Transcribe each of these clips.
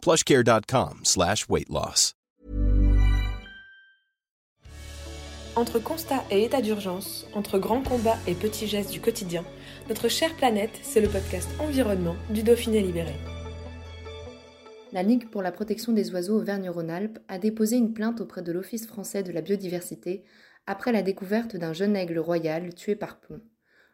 plushcare.com slash weight loss. Entre constat et état d'urgence, entre grands combats et petits gestes du quotidien, notre chère planète, c'est le podcast Environnement du Dauphiné Libéré. La Ligue pour la protection des oiseaux Auvergne-Rhône-Alpes a déposé une plainte auprès de l'Office français de la biodiversité après la découverte d'un jeune aigle royal tué par plomb.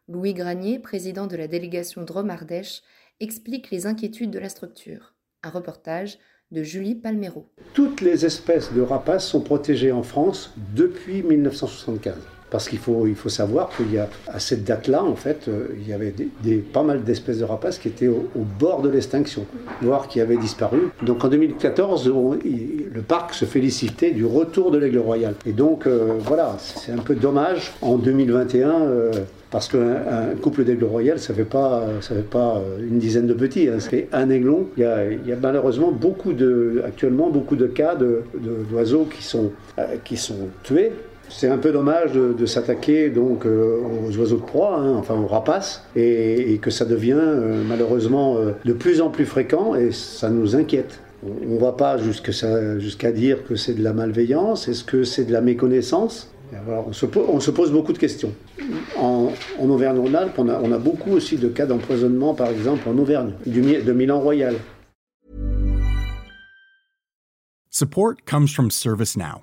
Louis Granier, président de la délégation Drôme-Ardèche, explique les inquiétudes de la structure. Un reportage de Julie Palmero. Toutes les espèces de rapaces sont protégées en France depuis 1975. Parce qu'il faut, il faut savoir qu'il y a, à cette date-là, en fait, euh, il y avait pas mal d'espèces de rapaces qui étaient au, bord de l'extinction, voire qui avaient disparu. Donc en 2014, le parc se félicitait du retour de l'aigle royal. Et donc, euh, voilà, c'est un peu dommage en 2021. Parce qu'un couple d'aigle royal, ça ne fait, pas, fait pas une dizaine de petits, hein. c'est un aiglon. Il y, a, malheureusement beaucoup de, actuellement beaucoup de cas d'oiseaux de, qui, sont, euh, qui sont tués. C'est un peu dommage de, s'attaquer donc euh, aux oiseaux de proie, hein, enfin aux rapaces, et, que ça devient euh, malheureusement de plus en plus fréquent et ça nous inquiète. On ne va pas jusqu'à dire que c'est de la malveillance, est-ce que c'est de la méconnaissance? On, se pose, beaucoup de questions. En, Auvergne-Rhône-Alpes, on a, beaucoup aussi de cas d'empoisonnement, par exemple en Auvergne, de Milan Royal. Support comes from ServiceNow,